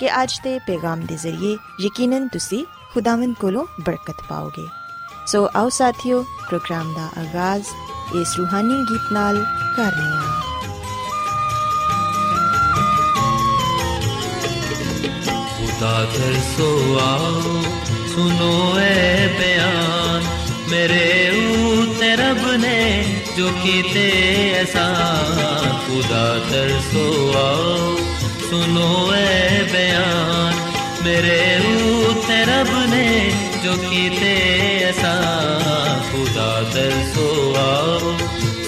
ਕਿ ਅੱਜ ਦੇ ਪੈਗਾਮ ਦੇ ਜ਼ਰੀਏ ਯਕੀਨਨ ਤੁਸੀਂ ਖੁਦਾਵੰਦ ਕੋਲੋਂ ਬਰਕਤ ਪਾਓਗੇ ਸੋ ਆਓ ਸਾਥੀਓ ਪ੍ਰੋਗਰਾਮ ਦਾ ਆਗਾਜ਼ ਇਸ ਰੂਹਾਨੀ ਗੀਤ ਨਾਲ ਕਰਨੇ ਆ खुदा तरसो आओ सुनो ए बयान मेरे ऊते रब ने जो कीते एहसान खुदा तरसो आओ ਸੁਨੋ ਐ ਬਿਆਨ। ਮੇਰੇ ਉਤੇ ਰੱਬ ਨੇ ਜੋ ਕੀਤੇ ਅਸਾਂ ਖੁਦਾ ਦਰਸੋ ਆਓ,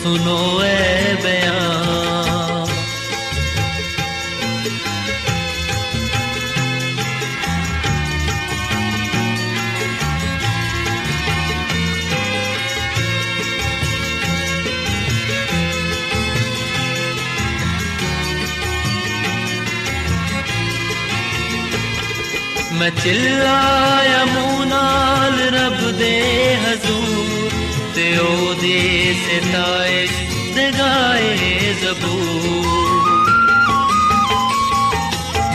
ਸੁਨੋ ਐ ਬਿਆਨ। मैं चिल्लाया मूंह नाल रब दे हजूर ते ओदी सिताइश ते गाए जबूर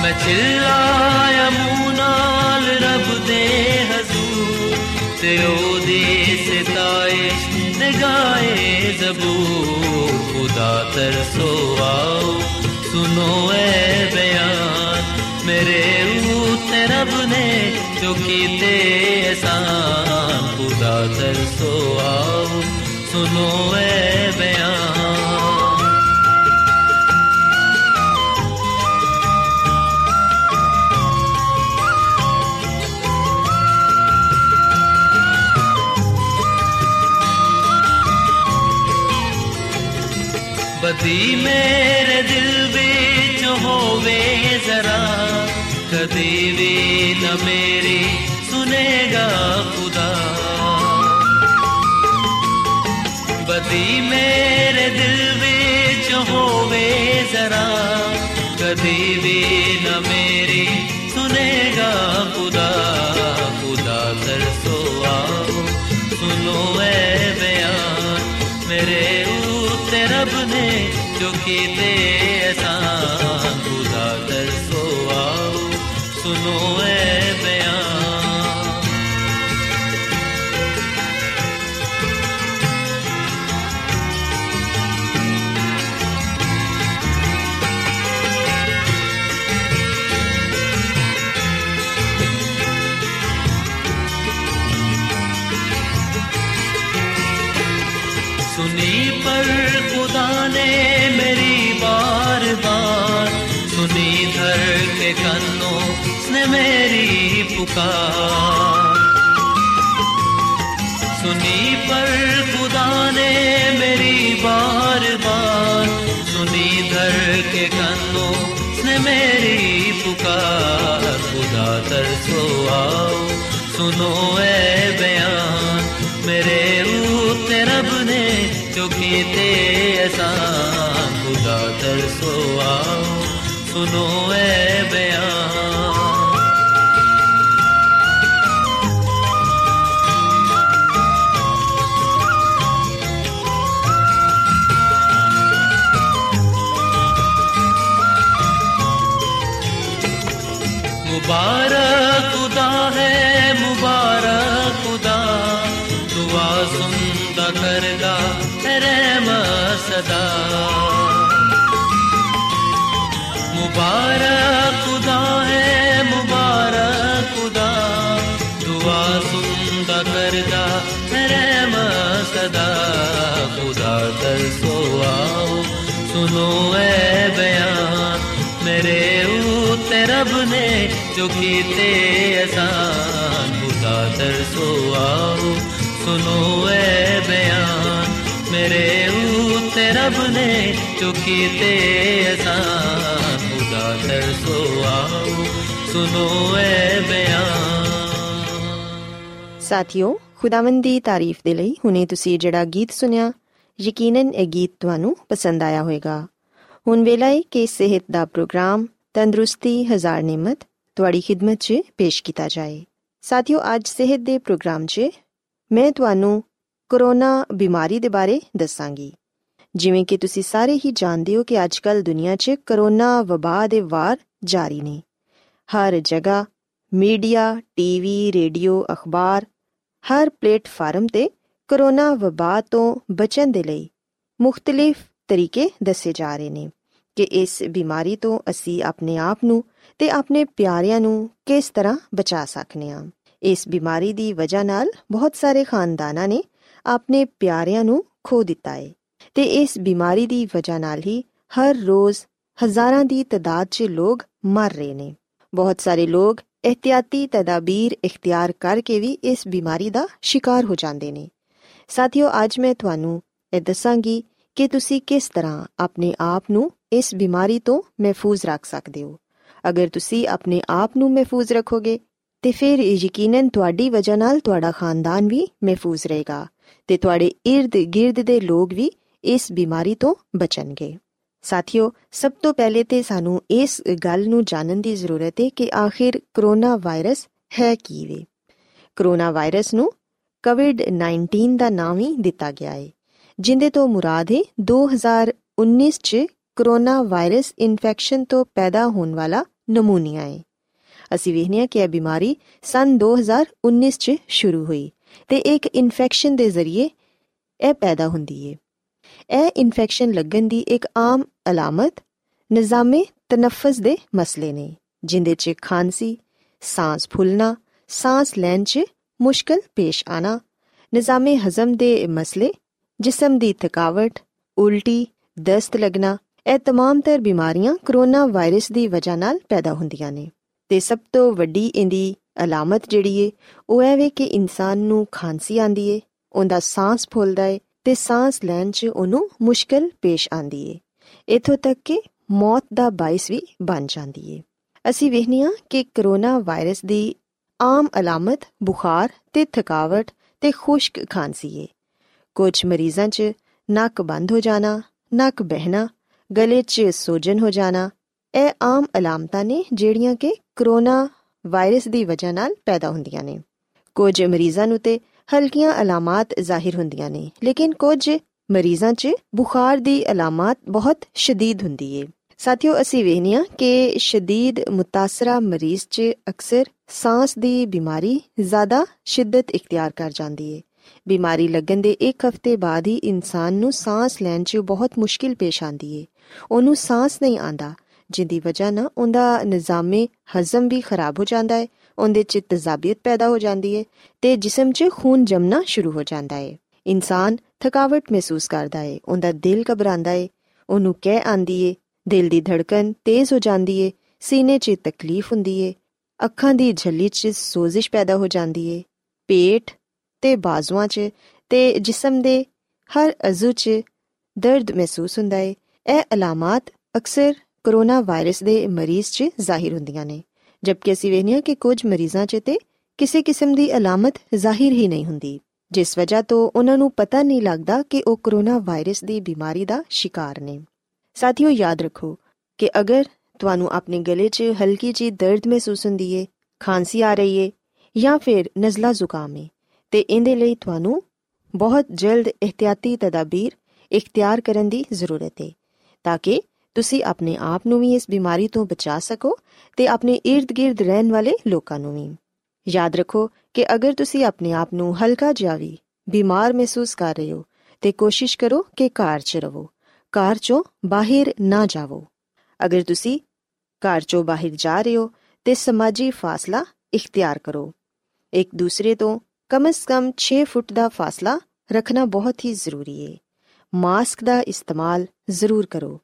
मैं चिल्लाया मूंह नाल रब दे हजूर ते ओदी सिताइश ते गाए जबूर खुदा तरसो आओ सुनो ए बयान मेरे ऊते रब ने जो कीते एहसान खुदा तरसो आओ सुनो ए बयान बदी मेरे दिल विच होवे जरा कदी भी न मेरी सुनेगा खुदा बदी मेरे दिल विच होवे जरा कदी भी न मेरी सुनेगा खुदा खुदा तरसो आओ सुनो ए बयान मेरे ऊते रब ने जो कीते एहसान पुकार सुनी पर खुदा ने मेरी बार बार, सुनी धर के कन्नों ने मेरी पुकार। खुदा तरसो आओ, सुनो ए बयान, मेरे ऊते रब ने जो कीते एहसान खुदा तरसो आओ, सुनो करदा, रहम सदा। मुबारक खुदा है, मुबारक खुदा। दुआ सुनदा करदा, रहम सदा। खुदा सो आओ सुनो ए बयान। मेरे उते रब ने जो कीते आसान खुदा तरसो आओ ਸੁਨੋ ਐ ਬਿਆਨ। ਮੇਰੇ ਉਤੇ ਰੱਬ ਨੇ ਚੁਕੀ ਤੇ ਅਸਾਂ ਖੁਦਾ ਦਰਸੋ ਆਓ ਸੁਨੋ ਐ ਬਿਆਨ। ਸਾਥੀਓ, ਖੁਦਾਵੰਦ ਦੀ ਤਾਰੀਫ ਦੇ ਲਈ ਹੁਣੇ ਤੁਸੀਂ ਜਿਹੜਾ ਗੀਤ ਸੁਨਿਆ ਯਕੀਨਨ ਇਹ ਗੀਤ ਤੁਹਾਨੂੰ ਪਸੰਦ ਆਇਆ ਹੋਵੇਗਾ। ਹੁਣ ਵੇਲਾ ਹੈ ਕਿ ਸਿਹਤ ਦਾ ਪ੍ਰੋਗਰਾਮ ਤੰਦਰੁਸਤੀ, ਹਜ਼ਾਰ ਨਿਮਤ, ਤੁਹਾਡੀ ਖਿਦਮਤ 'ਚ ਪੇਸ਼ ਕੀਤਾ ਜਾਏ। ਸਾਥਿਓ, ਅੱਜ ਸਿਹਤ ਦੇ ਪ੍ਰੋਗਰਾਮ 'ਚ ਮੈਂ ਤੁਹਾਨੂੰ ਕਰੋਨਾ ਬਿਮਾਰੀ ਦੇ ਬਾਰੇ ਦੱਸਾਂਗੀ। ਜਿਵੇਂ ਕਿ ਤੁਸੀਂ ਸਾਰੇ ਹੀ ਜਾਣਦੇ ਹੋ ਕਿ ਅੱਜਕੱਲ ਦੁਨੀਆ 'ਚ ਕਰੋਨਾ ਵਬਾ ਦੇ ਵਾਰ ਜਾਰੀ ਨੇ। ਹਰ ਜਗ੍ਹਾ ਮੀਡੀਆ, ਟੀਵੀ, ਰੇਡੀਓ, ਅਖਬਾਰ, ਹਰ ਪਲੇਟਫਾਰਮ ਤੇ ਕਰੋਨਾ ਵਬਾ ਤੋਂ ਬਚਣ ਦੇ ਲਈ ਮੁxtਲਿਫ ਤਰੀਕੇ ਦੱਸੇ ਜਾ ਰਹੇ ਨੇ ਕਿ ਇਸ ਬਿਮਾਰੀ ਤੋਂ ਅਸੀਂ ਆਪਣੇ ਆਪ ਨੂੰ ਤੇ ਆਪਣੇ ਪਿਆਰਿਆਂ ਨੂੰ ਕਿਸ ਤਰ੍ਹਾਂ ਬਚਾ ਸਕਨੇ ਹਾਂ। ਇਸ ਬਿਮਾਰੀ ਦੀ ਵਜ੍ਹਾ ਨਾਲ ਬਹੁਤ ਸਾਰੇ ਖਾਨਦਾਨਾਂ ਨੇ ਆਪਣੇ ਪਿਆਰਿਆਂ ਨੂੰ ਖੋ ਦਿੱਤਾ ਹੈ ਤੇ ਇਸ ਬਿਮਾਰੀ ਦੀ ਵਜ੍ਹਾ ਨਾਲ ਹੀ ਹਰ ਰੋਜ਼ ਹਜ਼ਾਰਾਂ ਦੀ ਤਦਾਦ 'ਚ ਲੋਕ ਮਰ ਰਹੇ ਨੇ। ਬਹੁਤ ਸਾਰੇ ਲੋਕ ਇhtiyati ਤਦਾਬੀਰ ਇਖਤਿਆਰ ਕਰਕੇ ਵੀ ਇਸ ਬਿਮਾਰੀ ਦਾ ਸ਼ਿਕਾਰ ਹੋ ਜਾਂਦੇ ਨੇ। ਸਾਥੀਓ, ਅੱਜ ਮੈਂ ਤੁਹਾਨੂੰ ਇਹ ਦੱਸਾਂਗੀ ਕਿ ਤੁਸੀਂ ਕਿਸ ਤਰ੍ਹਾਂ ਆਪਣੇ ਆਪ ਨੂੰ ਇਸ ਬਿਮਾਰੀ ਤੋਂ ਮਹਿਫੂਜ਼ ਰੱਖ ਸਕਦੇ ਹੋ। ਅਗਰ ਤੁਸੀਂ ਆਪਣੇ ਆਪ ਨੂੰ ਮਹਿਫੂਜ਼ ਰੱਖੋਗੇ ਤੇ ਫਿਰ ਯਕੀਨਨ ਤੁਹਾਡੀ ਵਜ੍ਹਾ ਨਾਲ ਤੁਹਾਡਾ ਖਾਨਦਾਨ ਵੀ ਮਹਿਫੂਜ਼ ਰਹੇਗਾ ਤੇ ਤੁਹਾਡੇ ird-gird ਦੇ ਲੋਕ ਵੀ ਇਸ ਬਿਮਾਰੀ ਤੋਂ ਬਚਣਗੇ। ਸਾਥੀਓ, ਸਭ ਤੋਂ ਪਹਿਲੇ ਤੇ ਸਾਨੂੰ ਇਸ ਗੱਲ ਨੂੰ ਜਾਣਨ ਦੀ ਜ਼ਰੂਰਤ ਹੈ ਕਿ ਆਖਿਰ ਕਰੋਨਾ ਵਾਇਰਸ ਹੈ ਕੀ ਵੇ। ਕਰੋਨਾ ਵਾਇਰਸ ਨੂੰ ਕੋਵਿਡ-19 ਦਾ ਨਾਮ ਹੀ ਦਿੱਤਾ ਗਿਆ ਹੈ, ਜਿੰਦੇ ਤੋਂ ਮੁਰਾਦ ਹੈ 2019 ਚ ਕਰੋਨਾ ਵਾਇਰਸ ਇਨਫੈਕਸ਼ਨ ਤੋਂ ਪੈਦਾ ਹੋਣ ਵਾਲਾ ਨਮੂਨੀਆ ਹੈ। ਅਸੀਂ ਵੇਖਨੀਆ ਕਿ ਇਹ ਬਿਮਾਰੀ ਸਨ 2019 ਚ ਸ਼ੁਰੂ ਹੋਈ ਤੇ ਇੱਕ ਇਨਫੈਕਸ਼ਨ ਦੇ ਜ਼ਰੀਏ ਇਹ ਪੈਦਾ ਹੁੰਦੀ ਹੈ ਇਹ ਇਨਫੈਕਸ਼ਨ ਲੱਗਣ ਦੀ ਇੱਕ ਆਮ ਅਲਾਮਤ ਨਿਜ਼ਾਮੇ ਤਨਫਸ ਦੇ ਮਸਲੇ ਨੇ ਜਿੰਦੇ 'ਚ ਖਾਂਸੀ ਸਾਹ ਫੁੱਲਣਾ ਸਾਹ ਲੈਣ 'ਚ ਮੁਸ਼ਕਲ ਪੇਸ਼ ਆਣਾ ਨਿਜ਼ਾਮੇ ਹਜ਼ਮ ਦੇ ਮਸਲੇ ਜਿਸਮ ਦੀ ਥਕਾਵਟ ਉਲਟੀ ਦਸਤ ਲੱਗਣਾ ਇਹ तमाम ਤਰ ਬਿਮਾਰੀਆਂ ਕਰੋਨਾ ਵਾਇਰਸ ਦੀ ਵਜ੍ਹਾ ਨਾਲ ਪੈਦਾ ਹੁੰਦੀਆਂ ਨੇ ਤੇ ਸਭ ਤੋਂ ਵੱਡੀ ਇਹਦੀ ਅਲਾਮਤ ਜਿਹੜੀ ਏ, ਉਹ ਇਹ ਵੇ ਕਿ ਇਨਸਾਨ ਨੂੰ ਖਾਂਸੀ ਆਂਦੀ ਏ, ਉਹਦਾ ਸਾਹ ਫੁੱਲਦਾ ਏ ਤੇ ਸਾਹ ਲੈਣ 'ਚ ਉਹਨੂੰ ਮੁਸ਼ਕਲ ਪੇਸ਼ ਆਂਦੀ ਏ। ਇਥੋਂ ਤੱਕ ਕਿ ਮੌਤ ਦਾ ਬਾਇਸ ਵੀ ਬਣ ਜਾਂਦੀ ਏ। ਅਸੀਂ ਵੇਖਨੀਆ ਕਿ ਕਰੋਨਾ ਵਾਇਰਸ ਦੀ ਆਮ ਅਲਾਮਤ, ਬੁਖਾਰ ਤੇ ਥਕਾਵਟ ਤੇ ਖੁਸ਼ਕ ਖਾਂਸੀ ਏ। ਕੁਝ ਮਰੀਜ਼ਾਂ 'ਚ ਨੱਕ ਬੰਦ ਹੋ ਜਾਣਾ, ਨੱਕ ਬਹਿਣਾ, ਗਲੇ 'ਚ ਸੋਜਨ ਹੋ ਜਾਣਾ ਇਹ ਆਮ ਅਲਾਮਤਾਂ ਨੇ ਜਿਹੜੀਆਂ ਕਿ ਕਰੋਨਾ ਵਾਇਰਸ ਦੀ ਵਜ੍ਹਾ ਨਾਲ ਪੈਦਾ ਹੁੰਦੀਆਂ ਨੇ। ਕੁਝ ਮਰੀਜ਼ਾਂ ਨੂੰ ਤੇ ਹਲਕੀਆਂ ਅਲਾਮਤ ਜ਼ਾਹਿਰ ਹੁੰਦੀਆਂ ਨੇ, ਲੇਕਿਨ ਕੁਝ ਮਰੀਜ਼ਾਂ 'ਚ ਬੁਖਾਰ ਦੀ ਅਲਾਮਤ ਬਹੁਤ ਸ਼ਦੀਦ ਹੁੰਦੀ ਏ। ਸਾਥੀਓ, ਅਸੀਂ ਵੇਖਨੀਆ ਕਿ ਸ਼ਦੀਦ ਮੁਤਾਸਰਾ ਮਰੀਜ਼ 'ਚ ਅਕਸਰ ਸਾਹ ਦੀ ਬਿਮਾਰੀ ਜ਼ਿਆਦਾ ਸ਼ਿੱਦਤ ਇਖਤਿਆਰ ਕਰ ਜਾਂਦੀ ਏ। ਬਿਮਾਰੀ ਲੱਗਣ ਦੇ ਇੱਕ ਹਫ਼ਤੇ ਬਾਅਦ ਹੀ ਇਨਸਾਨ ਨੂੰ ਸਾਹ ਲੈਣ 'ਚ ਬਹੁਤ ਮੁਸ਼ਕਿਲ ਪੇਸ਼ ਆਂਦੀ ਏ। ਉਹਨੂੰ ਸਾਹ ਨਹੀਂ ਆਂਦਾ ਜਿੰਦੀ ਵਜ੍ਹਾ ਨਾਲ ਉਹਦਾ ਨਿਜ਼ਾਮੇ ਹਜ਼ਮ ਵੀ ਖਰਾਬ ਹੋ ਜਾਂਦਾ ਹੈ, ਉਹਦੇ 'ਚ ਤਜ਼ਾਬੀਅਤ ਪੈਦਾ ਹੋ ਜਾਂਦੀ ਹੈ ਤੇ ਜਿਸਮ 'ਚ ਖੂਨ ਜਮਨਾ ਸ਼ੁਰੂ ਹੋ ਜਾਂਦਾ ਹੈ। ਇਨਸਾਨ ਥਕਾਵਟ ਮਹਿਸੂਸ ਕਰਦਾ ਹੈ, ਉਹਦਾ ਦਿਲ ਘਬਰਾਉਂਦਾ ਹੈ, ਉਹਨੂੰ ਕਹਿ ਆਂਦੀ ਏ ਦਿਲ ਦੀ ਧੜਕਨ ਤੇਜ਼ ਹੋ ਜਾਂਦੀ ਏ ਸੀਨੇ 'ਚ ਤਕਲੀਫ ਹੁੰਦੀ ਏ ਅੱਖਾਂ ਦੀ ਝੱਲੀ 'ਚ ਸੋਜ਼ਿਸ਼ ਪੈਦਾ ਹੋ ਜਾਂਦੀ ਏ ਪੇਟ ਤੇ ਬਾਜ਼ੂਆਂ 'ਚ ਤੇ ਜਿਸਮ ਦੇ ਹਰ ਅਜ਼ੂ 'ਚ ਦਰਦ ਮਹਿਸੂਸ ਹੁੰਦਾ ਏ ਇਹ ਅਲਾਮਤ ਅਕਸਰ ਕਰੋਨਾ ਵਾਇਰਸ ਦੇ ਮਰੀਜ਼ 'ਚ ਜ਼ਾਹਿਰ ਹੁੰਦੀਆਂ ਨੇ, ਜਦਕਿ ਅਸੀਂ ਵੇਖਿਆ ਕਿ ਕੁਝ ਮਰੀਜ਼ਾਂ 'ਚ ਤੇ ਕਿਸੇ ਕਿਸਮ ਦੀ ਅਲਾਮਤ ਜ਼ਾਹਿਰ ਹੀ ਨਹੀਂ ਹੁੰਦੀ, ਜਿਸ ਵਜ੍ਹਾ ਤੋਂ ਉਹਨਾਂ ਨੂੰ ਪਤਾ ਨਹੀਂ ਲੱਗਦਾ ਕਿ ਉਹ ਕਰੋਨਾ ਵਾਇਰਸ ਦੀ ਬਿਮਾਰੀ ਦਾ ਸ਼ਿਕਾਰ ਨੇ। ਸਾਥੀਓ, ਯਾਦ ਰੱਖੋ ਕਿ ਅਗਰ ਤੁਹਾਨੂੰ ਆਪਣੇ ਗਲੇ 'ਚ ਹਲਕੀ ਜਿਹੀ ਦਰਦ ਮਹਿਸੂਸ ਹੁੰਦੀ ਏ, ਖਾਂਸੀ ਆ ਰਹੀ ਏ ਜਾਂ ਫਿਰ ਨਜ਼ਲਾ ਜ਼ੁਕਾਮ ਏ, ਤੇ ਇਹਦੇ ਲਈ ਤੁਹਾਨੂੰ ਬਹੁਤ ਜਲਦ ਇhtiyati ਤਦਾਬੀਰ ਇਖਤਿਆਰ ਕਰਨ ਦੀ ਜ਼ਰੂਰਤ ਹੈ ਤਾਂ ਕਿ ਤੁਸੀਂ ਆਪਣੇ ਆਪ ਨੂੰ ਵੀ ਇਸ ਬਿਮਾਰੀ ਤੋਂ ਬਚਾ ਸਕੋ ਤੇ ਆਪਣੇ ird-gird ਰਹਿਣ ਵਾਲੇ ਲੋਕਾਂ ਨੂੰ ਵੀ। ਯਾਦ ਰੱਖੋ ਕਿ ਅਗਰ ਤੁਸੀਂ ਆਪਣੇ ਆਪ ਨੂੰ ਹਲਕਾ ਜਿਹਾ ਵੀ ਬਿਮਾਰ ਮਹਿਸੂਸ ਕਰ ਰਹੇ ਹੋ, ਤੇ ਕੋਸ਼ਿਸ਼ ਕਰੋ ਕਿ ਘਰ 'ਚ ਰਹੋ। ਘਰ 'ਚੋਂ ਬਾਹਰ ਨਾ ਜਾਵੋ। ਅਗਰ ਤੁਸੀਂ ਘਰ 'ਚੋਂ ਬਾਹਰ ਜਾ ਰਹੇ ਹੋ, ਤੇ ਸਮਾਜੀ ਫਾਸਲਾ ਇਖਤਿਆਰ ਕਰੋ। ਇੱਕ ਦੂਸਰੇ ਤੋਂ ਕਮ ਸ ਕਮ 6 ਫੁੱਟ ਦਾ ਫਾਸਲਾ ਰੱਖਣਾ ਬਹੁਤ ਹੀ ਜ਼ਰੂਰੀ ਹੈ ਮਾਸਕ ਦਾ ਇਸਤੇਮਾਲ ਜ਼ਰੂਰ ਕਰੋ।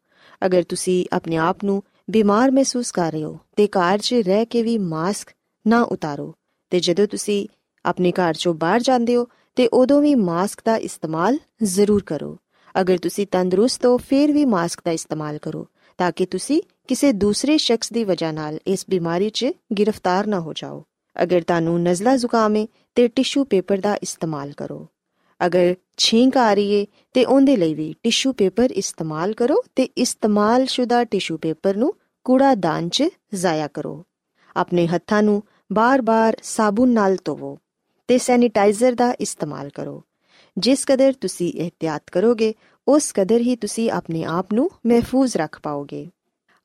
ਅਗਰ ਤੁਸੀਂ ਆਪਣੇ ਆਪ ਨੂੰ ਬਿਮਾਰ ਮਹਿਸੂਸ ਕਰ ਰਹੇ ਹੋ, ਤੇ ਘਰ 'ਚ ਰਹਿ ਕੇ ਵੀ ਮਾਸਕ ਨਾ ਉਤਾਰੋ। ਤੇ ਜਦੋਂ ਤੁਸੀਂ ਆਪਣੇ ਘਰ 'ਚੋਂ ਬਾਹਰ ਜਾਂਦੇ ਹੋ, ਤੇ ਉਦੋਂ ਵੀ ਮਾਸਕ ਦਾ ਇਸਤੇਮਾਲ ਜ਼ਰੂਰ ਕਰੋ। ਅਗਰ ਤੁਸੀਂ ਤੰਦਰੁਸਤ ਹੋ, ਫਿਰ ਵੀ ਮਾਸਕ ਦਾ ਇਸਤੇਮਾਲ ਕਰੋ, ਤਾਂ ਕਿ ਤੁਸੀਂ ਕਿਸੇ ਦੂਸਰੇ ਸ਼ਖਸ ਦੀ ਵਜ੍ਹਾ ਨਾਲ ਇਸ ਬਿਮਾਰੀ 'ਚ ਗ੍ਰਿਫਤਾਰ ਨਾ ਹੋ ਜਾਓ। ਅਗਰ ਤੁਹਾਨੂੰ ਨਜ਼ਲਾ ਜ਼ੁਕਾਮ ਹੈ ਤੇ ਟਿਸ਼ੂ ਪੇਪਰ ਦਾ ਇਸਤੇਮਾਲ ਕਰੋ। ਅਗਰ ਛੀਂਕ ਆ ਰਹੀ ਏ, ਤੇ ਉਹਦੇ ਲਈ ਵੀ ਟਿਸ਼ੂ ਪੇਪਰ ਇਸਤੇਮਾਲ ਕਰੋ ਤੇ ਇਸਤੇਮਾਲਸ਼ੁਦਾ ਟਿਸ਼ੂ ਪੇਪਰ ਨੂੰ ਕੂੜਾਦਾਨ 'ਚ ਜ਼ਾਇਆ ਕਰੋ। ਆਪਣੇ ਹੱਥਾਂ ਨੂੰ ਬਾਰ-ਬਾਰ ਸਾਬੁਨ ਨਾਲ ਧੋਵੋ ਤੇ ਸੈਨੀਟਾਈਜ਼ਰ ਦਾ ਇਸਤੇਮਾਲ ਕਰੋ। ਜਿਸ ਕਦਰ ਤੁਸੀਂ ਇhtiyat ਕਰੋਗੇ, ਉਸ ਕਦਰ ਹੀ ਤੁਸੀਂ ਆਪਣੇ ਆਪ ਨੂੰ ਮਹਿਫੂਜ਼ ਰੱਖ ਪਾਓਗੇ।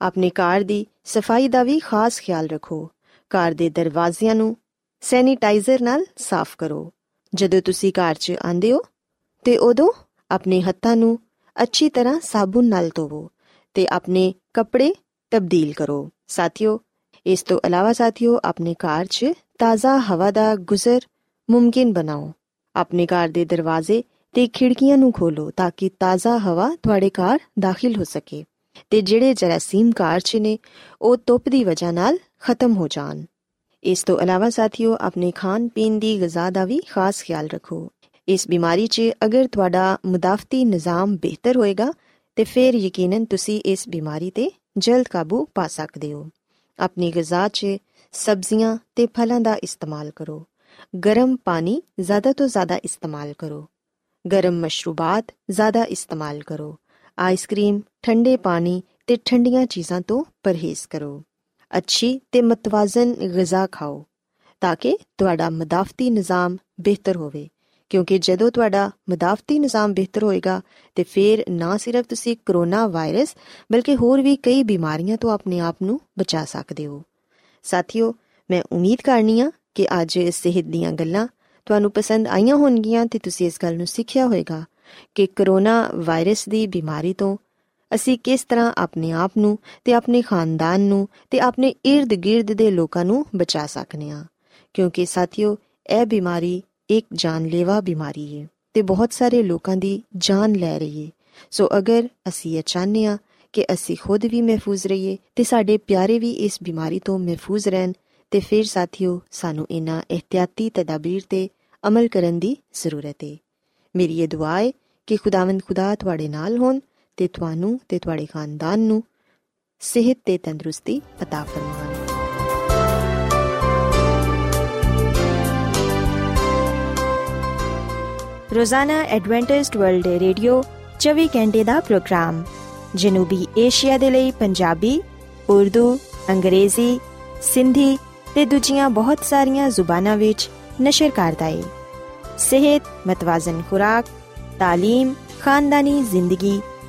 ਆਪਣੇ ਘਰ ਦੀ ਸਫ਼ਾਈ ਦਾ ਵੀ ਖਾਸ ਖਿਆਲ ਰੱਖੋ। ਘਰ ਦੇ ਦਰਵਾਜ਼ਿਆਂ ਨੂੰ ਸੈਨੀਟਾਈਜ਼ਰ ਨਾਲ ਸਾਫ਼ ਕਰੋ। ਜਦੋਂ ਤੁਸੀਂ ਘਰ 'ਚ ਆਂਦੇ ਹੋ, ਤੇ ਉਦੋਂ ਆਪਣੇ ਹੱਥਾਂ ਨੂੰ ਅੱਛੀ ਤਰ੍ਹਾਂ ਸਾਬੁਨ ਨਾਲ ਧੋਵੋ ਤੇ ਆਪਣੇ ਕੱਪੜੇ ਤਬਦੀਲ ਕਰੋ। ਸਾਥੀਓ, ਇਸ ਤੋਂ ਇਲਾਵਾ ਸਾਥੀਓ, ਆਪਣੇ ਘਰ 'ਚ ਤਾਜ਼ਾ ਹਵਾ ਦਾ ਗੁਜ਼ਰ ਮੁਮਕਿਨ ਬਣਾਓ। ਆਪਣੇ ਘਰ ਦੇ ਦਰਵਾਜ਼ੇ ਤੇ ਖਿੜਕੀਆਂ ਨੂੰ ਖੋਲੋ ਤਾਂ ਕਿ ਤਾਜ਼ਾ ਹਵਾ ਤੁਹਾਡੇ ਘਰ ਦਾਖਲ ਹੋ ਸਕੇ ਤੇ ਜਿਹੜੇ ਜਰਾਸੀਮ ਘਰ 'ਚ ਨੇ, ਉਹ ਧੁੱਪ ਦੀ ਵਜ੍ਹਾ ਨਾਲ ਖਤਮ ਹੋ ਜਾਣ। ਇਸ ਤੋਂ ਇਲਾਵਾ ਸਾਥੀਓ, ਆਪਣੇ ਖਾਣ ਪੀਣ ਦੀ ਗਿਜ਼ਾ ਦਾ ਵੀ ਖਾਸ ਖਿਆਲ ਰੱਖੋ। ਇਸ ਬਿਮਾਰੀ 'ਚ ਅਗਰ ਤੁਹਾਡਾ ਮੁਦਾਫਤੀ ਨਿਜ਼ਾਮ ਬਿਹਤਰ ਹੋਏਗਾ, ਤੇ ਫਿਰ ਯਕੀਨਨ ਤੁਸੀਂ ਇਸ ਬਿਮਾਰੀ ਤੇ ਜਲਦ ਕਾਬੂ ਪਾ ਸਕਦੇ ਹੋ। ਆਪਣੀ ਗਿਜ਼ਾ 'ਚ ਸਬਜ਼ੀਆਂ ਤੇ ਫਲਾਂ ਦਾ ਇਸਤੇਮਾਲ ਕਰੋ। ਗਰਮ ਪਾਣੀ ਜ਼ਿਆਦਾ ਤੋਂ ਜ਼ਿਆਦਾ ਇਸਤੇਮਾਲ ਕਰੋ। ਗਰਮ ਮਸ਼ਰੂਬਾਤ ਜ਼ਿਆਦਾ ਇਸਤੇਮਾਲ ਕਰੋ। ਆਈਸਕ੍ਰੀਮ ਠੰਡੇ ਪਾਣੀ ਤੇ ਠੰਡੀਆਂ ਚੀਜ਼ਾਂ ਤੋਂ ਪਰਹੇਜ਼ ਕਰੋ। ਅੱਛੀ ਤੇ ਮਤਵਾਜ਼ਨ ਗਿਜ਼ਾ ਖਾਓ, ਤਾਂ ਕਿ ਤੁਹਾਡਾ ਮਦਾਫਤੀ ਨਿਜ਼ਾਮ ਬਿਹਤਰ ਹੋਵੇ। ਕਿਉਂਕਿ ਜਦੋਂ ਤੁਹਾਡਾ ਮਦਾਫਤੀ ਨਿਜ਼ਾਮ ਬਿਹਤਰ ਹੋਏਗਾ, ਤੇ ਫਿਰ ਨਾ ਸਿਰਫ ਤੁਸੀਂ ਕਰੋਨਾ ਵਾਇਰਸ, ਬਲਕਿ ਹੋਰ ਵੀ ਕਈ ਬਿਮਾਰੀਆਂ ਤੋਂ ਆਪਣੇ ਆਪ ਨੂੰ ਬਚਾ ਸਕਦੇ ਹੋ। ਸਾਥੀਓ, ਮੈਂ ਉਮੀਦ ਕਰਨੀ ਆ ਕਿ ਅੱਜ ਸਿਹਤ ਦੀਆਂ ਗੱਲਾਂ ਤੁਹਾਨੂੰ ਪਸੰਦ ਆਈਆਂ ਹੋਣਗੀਆਂ ਤੇ ਤੁਸੀਂ ਇਸ ਗੱਲ ਨੂੰ ਸਿੱਖਿਆ ਹੋਵੇਗਾ ਕਿ ਕਰੋਨਾ ਵਾਇਰਸ ਦੀ ਬਿਮਾਰੀ ਤੋਂ ਅਸੀਂ ਕਿਸ ਤਰ੍ਹਾਂ ਆਪਣੇ ਆਪ ਨੂੰ ਤੇ ਆਪਣੇ ਖਾਨਦਾਨ ਨੂੰ ਤੇ ਆਪਣੇ ird-gird ਦੇ ਲੋਕਾਂ ਨੂੰ ਬਚਾ ਸਕਨੇ ਆ ਕਿਉਂਕਿ ਸਾਥੀਓ, ਇਹ ਬਿਮਾਰੀ ਇੱਕ ਜਾਨਲੇਵਾ ਬਿਮਾਰੀ ਹੈ ਤੇ ਬਹੁਤ ਸਾਰੇ ਲੋਕਾਂ ਦੀ ਜਾਨ ਲੈ ਰਹੀ ਹੈ ਸੋ ਅਗਰ ਅਸੀਂ ਇਹ ਚਾਹਨੇ ਆ ਕਿ ਅਸੀਂ ਖੁਦ ਵੀ ਮਹਿਫੂਜ਼ ਰਹੀਏ ਤੇ ਸਾਡੇ ਪਿਆਰੇ ਵੀ ਇਸ ਬਿਮਾਰੀ ਤੋਂ ਮਹਿਫੂਜ਼ ਰਹਿਣ, ਤੇ ਫਿਰ ਸਾਥੀਓ, ਸਾਨੂੰ ਇਹਨਾਂ ਇhtiyati ਤਦਾਬੀਰ ਤੇ ਅਮਲ ਕਰਨ ਦੀ ਜ਼ਰੂਰਤ ਹੈ ਮੇਰੀ ਇਹ ਦੁਆ ਹੈ ਕਿ ਖੁਦਾਵੰਦ ਖੁਦਾ ਤੁਹਾਡੇ ਨਾਲ ਹੋਣ ਤੇ ਤੁਹਾਨੂੰ ਤੇ ਤੁਹਾਡੇ ਖਾਨਦਾਨ ਨੂੰ ਸਿਹਤ ਤੇ ਤੰਦਰੁਸਤੀ عطا ਫਰਮਾਵੇ ਰੋਜ਼ਾਨਾ ਐਡਵੈਂਟਿਸਟ ਵਰਲਡ ਰੇਡੀਓ 24 ਘੰਟੇ ਦਾ ਪ੍ਰੋਗਰਾਮ ਜਨੂਬੀ ਏਸ਼ੀਆ ਦੇ ਲਈ ਪੰਜਾਬੀ ਉਰਦੂ ਅੰਗਰੇਜ਼ੀ ਸਿੰਧੀ ਤੇ ਦੂਜੀਆਂ ਬਹੁਤ ਸਾਰੀਆਂ ਜ਼ੁਬਾਨਾਂ ਵਿੱਚ ਨਸ਼ਰ ਕਰਦਾ ਹੈ ਸਿਹਤ ਮਤਵਾਜ਼ਨ ਖੁਰਾਕ تعلیم ਖਾਨਦਾਨੀ ਜ਼ਿੰਦਗੀ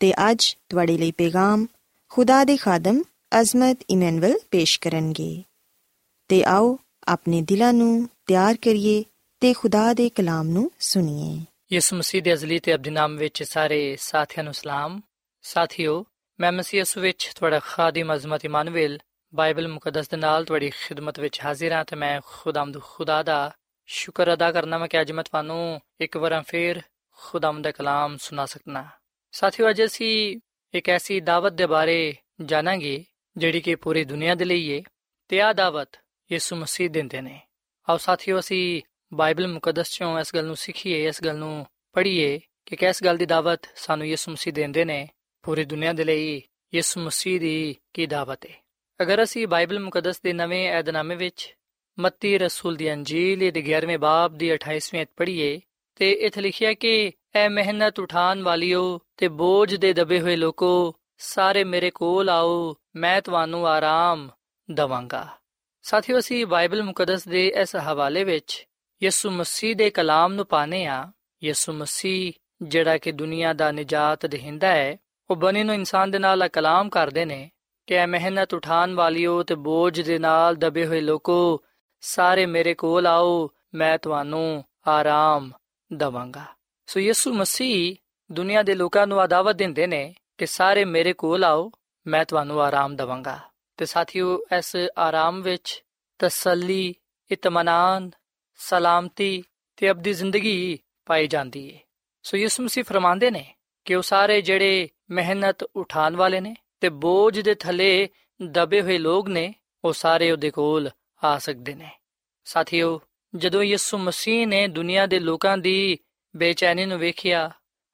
ਤੇ ਅੱਜ ਤੁਹਾਡੇ ਲਈ ਪੈਗਾਮ ਖੁਦਾ ਦੇ ਖਾਦਮ ਅਜ਼ਮਤ ਇਮਨੁਅਲ ਪੇਸ਼ ਕਰਨਗੇ। ਤੇ ਆਓ ਆਪਣੇ ਦਿਲਾਂ ਨੂੰ ਤਿਆਰ ਕਰੀਏ ਤੇ ਖੁਦਾ ਦੇ ਕਲਾਮ ਨੂੰ ਸੁਣੀਏ। ਯਿਸੂ ਮਸੀਹ ਦੇ ਅਜ਼ਲੀ ਤੇ ਅਬਦੀ ਨਾਮ ਵਿੱਚ ਸਾਰੇ ਸਾਥੀਆਂ ਨੂੰ ਸਲਾਮ। ਸਾਥਿਓ, ਮੈਂ ਮਸੀਹ ਯਿਸੂ ਵਿੱਚ ਤੁਹਾਡਾ ਖਾਦਮ ਅਜ਼ਮਤ ਇਮਾਨੁਅਲ ਬਾਈਬਲ ਮੁਕੱਦਸ ਦੇ ਨਾਲ ਤੁਹਾਡੀ ਖਿਦਮਤ ਵਿੱਚ ਹਾਜ਼ਰ ਹਾਂ ਤੇ ਮੈਂ ਖੁਦਾਮਦ ਖੁਦਾ ਦਾ ਸ਼ੁਕਰ ਅਦਾ ਕਰਨਾ ਮੈਂ ਕਿ ਅੱਜ ਮੈਂ ਤੁਹਾਨੂੰ ਇੱਕ ਵਾਰ ਫੇਰ ਖੁਦਾਮ ਦਾ ਕਲਾਮ ਸੁਣਾ ਸਕਣਾ ਸਾਥੀਓ, ਅੱਜ ਅਸੀਂ ਇੱਕ ਐਸੀ ਦਾਵਤ ਦੇ ਬਾਰੇ ਜਾਣਾਂਗੇ, ਜਿਹੜੀ ਕਿ ਪੂਰੀ ਦੁਨੀਆ ਦੇ ਲਈ ਹੈ ਤੇ ਆ ਦਾਵਤ ਯਿਸੂ ਮਸੀਹ ਦਿੰਦੇ ਨੇ। ਆਓ ਸਾਥੀਓ, ਅਸੀਂ ਬਾਈਬਲ ਮੁਕੱਦਸ ਚੋਂ ਇਸ ਗੱਲ ਨੂੰ ਸਿੱਖੀਏ, ਇਸ ਗੱਲ ਨੂੰ ਪੜ੍ਹੀਏ ਕਿ ਕਿਸ ਗੱਲ ਦੀ ਦਾਵਤ ਸਾਨੂੰ ਯਿਸੂ ਮਸੀਹ ਦਿੰਦੇ ਨੇ, ਪੂਰੀ ਦੁਨੀਆ ਦੇ ਲਈ ਯਿਸੂ ਮਸੀਹ ਦੀ ਕੀ ਦਾਵਤ ਹੈ ਅਗਰ ਅਸੀਂ ਬਾਈਬਲ ਮੁਕੱਦਸ ਦੇ ਨਵੇਂ ਏਧਨਾਮੇ ਵਿੱਚ ਮੱਤੀ ਰਸੂਲ ਦੀ ਅੰਜੀਲ ਦੇ 11ਵੇਂ ਬਾਬ ਦੀ 28ਵੀਂ ਅਧ ਪੜ੍ਹੀਏ ਤੇ ਇਥੇ ਲਿਖਿਆ ਕਿ ਐ ਮਿਹਨਤ ਉਠਾਨ ਵਾਲਿਓ ਤੇ ਬੋਝ ਦੇ ਦਬੇ ਹੋਏ ਲੋਕੋ, ਸਾਰੇ ਮੇਰੇ ਕੋਲ ਆਓ, ਮੈਂ ਤੁਹਾਨੂੰ ਆਰਾਮ ਦਵਾਂਗਾ। ਸਾਥੀਓ, ਅਸੀਂ ਬਾਈਬਲ ਮੁਕੱਦਸ ਦੇ ਇਸ ਹਵਾਲੇ ਵਿੱਚ ਯਿਸੂ ਮਸੀਹ ਦੇ ਕਲਾਮ ਨੂੰ ਪਾਣੇ ਆ ਯਿਸੂ ਮਸੀਹ, ਜਿਹੜਾ ਕਿ ਦੁਨੀਆ ਦਾ ਨਜਾਤ ਦੇਹਿੰਦਾ ਹੈ, ਉਹ ਬਣੀ ਨੂੰ ਇਨਸਾਨ ਦੇ ਨਾਲ ਕਲਾਮ ਕਰਦੇ ਨੇ ਕਿ ਐ ਮਿਹਨਤ ਉਠਾਨ ਵਾਲਿਓ ਤੇ ਬੋਝ ਦੇ ਨਾਲ ਦਬੇ ਹੋਏ ਲੋਕੋ, ਸਾਰੇ ਮੇਰੇ ਕੋਲ ਆਓ, ਮੈਂ ਤੁਹਾਨੂੰ ਆਰਾਮ ਦਵਾਂਗਾ। ਸੋ ਯਿਸੂ ਮਸੀਹ ਦੁਨੀਆ ਦੇ ਲੋਕਾਂ ਨੂੰ ਆਦਾਵਤ ਦਿੰਦੇ ਨੇ ਕਿ ਸਾਰੇ ਮੇਰੇ ਕੋਲ ਆਓ, ਮੈਂ ਤੁਹਾਨੂੰ ਆਰਾਮ ਦਵਾਂਗਾ। ਤੇ ਸਾਥੀਓ, ਇਸ ਆਰਾਮ ਵਿੱਚ ਤਸੱਲੀ, ਇਤਮਾਨਾਨ, ਸਲਾਮਤੀ ਤੇ ਅਬਦੀ ਜ਼ਿੰਦਗੀ ਪਾਈ ਜਾਂਦੀ ਹੈ ਸੋ ਯਿਸੂ ਮਸੀਹ ਫਰਮਾਉਂਦੇ ਨੇ ਕਿ ਉਹ ਸਾਰੇ ਜਿਹੜੇ ਮਿਹਨਤ ਉਠਾਉਣ ਵਾਲੇ ਨੇ ਤੇ ਬੋਝ ਦੇ ਥੱਲੇ ਦਬੇ ਹੋਏ ਲੋਕ ਨੇ, ਉਹ ਸਾਰੇ ਉਹਦੇ ਕੋਲ ਆ ਸਕਦੇ ਨੇ। ਸਾਥੀਓ, ਜਦੋਂ ਯਿਸੂ ਮਸੀਹ ਨੇ ਦੁਨੀਆ ਦੇ ਲੋਕਾਂ ਦੀ ਬੇਚੈਨੀ ਨੂੰ ਵੇਖਿਆ,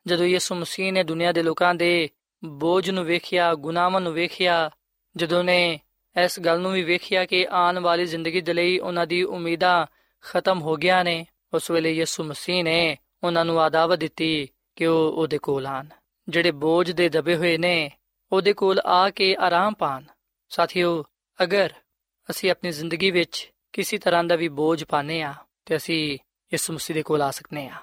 ਜਦੋਂ ਯਿਸੂ ਮਸੀਹ ਨੇ ਦੁਨੀਆ ਦੇ ਲੋਕਾਂ ਦੇ ਬੋਝ ਨੂੰ ਵੇਖਿਆ, ਗੁਨਾਹਾਂ ਨੂੰ ਵੇਖਿਆ, ਜਦੋਂ ਨੇ ਇਸ ਗੱਲ ਨੂੰ ਵੀ ਵੇਖਿਆ ਕਿ ਆਉਣ ਵਾਲੀ ਜ਼ਿੰਦਗੀ ਦੇ ਲਈ ਉਹਨਾਂ ਦੀ ਉਮੀਦਾਂ ਖਤਮ ਹੋ ਗਿਆ ਨੇ, ਉਸ ਵੇਲੇ ਯਿਸੂ ਮਸੀਹ ਨੇ ਉਹਨਾਂ ਨੂੰ ਆਦਾਵਤ ਦਿੱਤੀ ਕਿ ਉਹ ਉਹਦੇ ਕੋਲ ਆਣ ਜਿਹੜੇ ਬੋਝ ਦੇ ਦਬੇ ਹੋਏ ਨੇ, ਉਹਦੇ ਕੋਲ ਆ ਕੇ ਆਰਾਮ ਪਾਣ ਸਾਥੀਓ, ਅਗਰ ਅਸੀਂ ਆਪਣੀ ਜ਼ਿੰਦਗੀ ਵਿੱਚ ਕਿਸੇ ਤਰ੍ਹਾਂ ਦਾ ਵੀ ਬੋਝ ਪਾਨੇ ਆ ਤੇ ਅਸੀਂ ਯਿਸੂ ਮਸੀਹ ਦੇ ਕੋਲ ਆ ਸਕਨੇ ਆ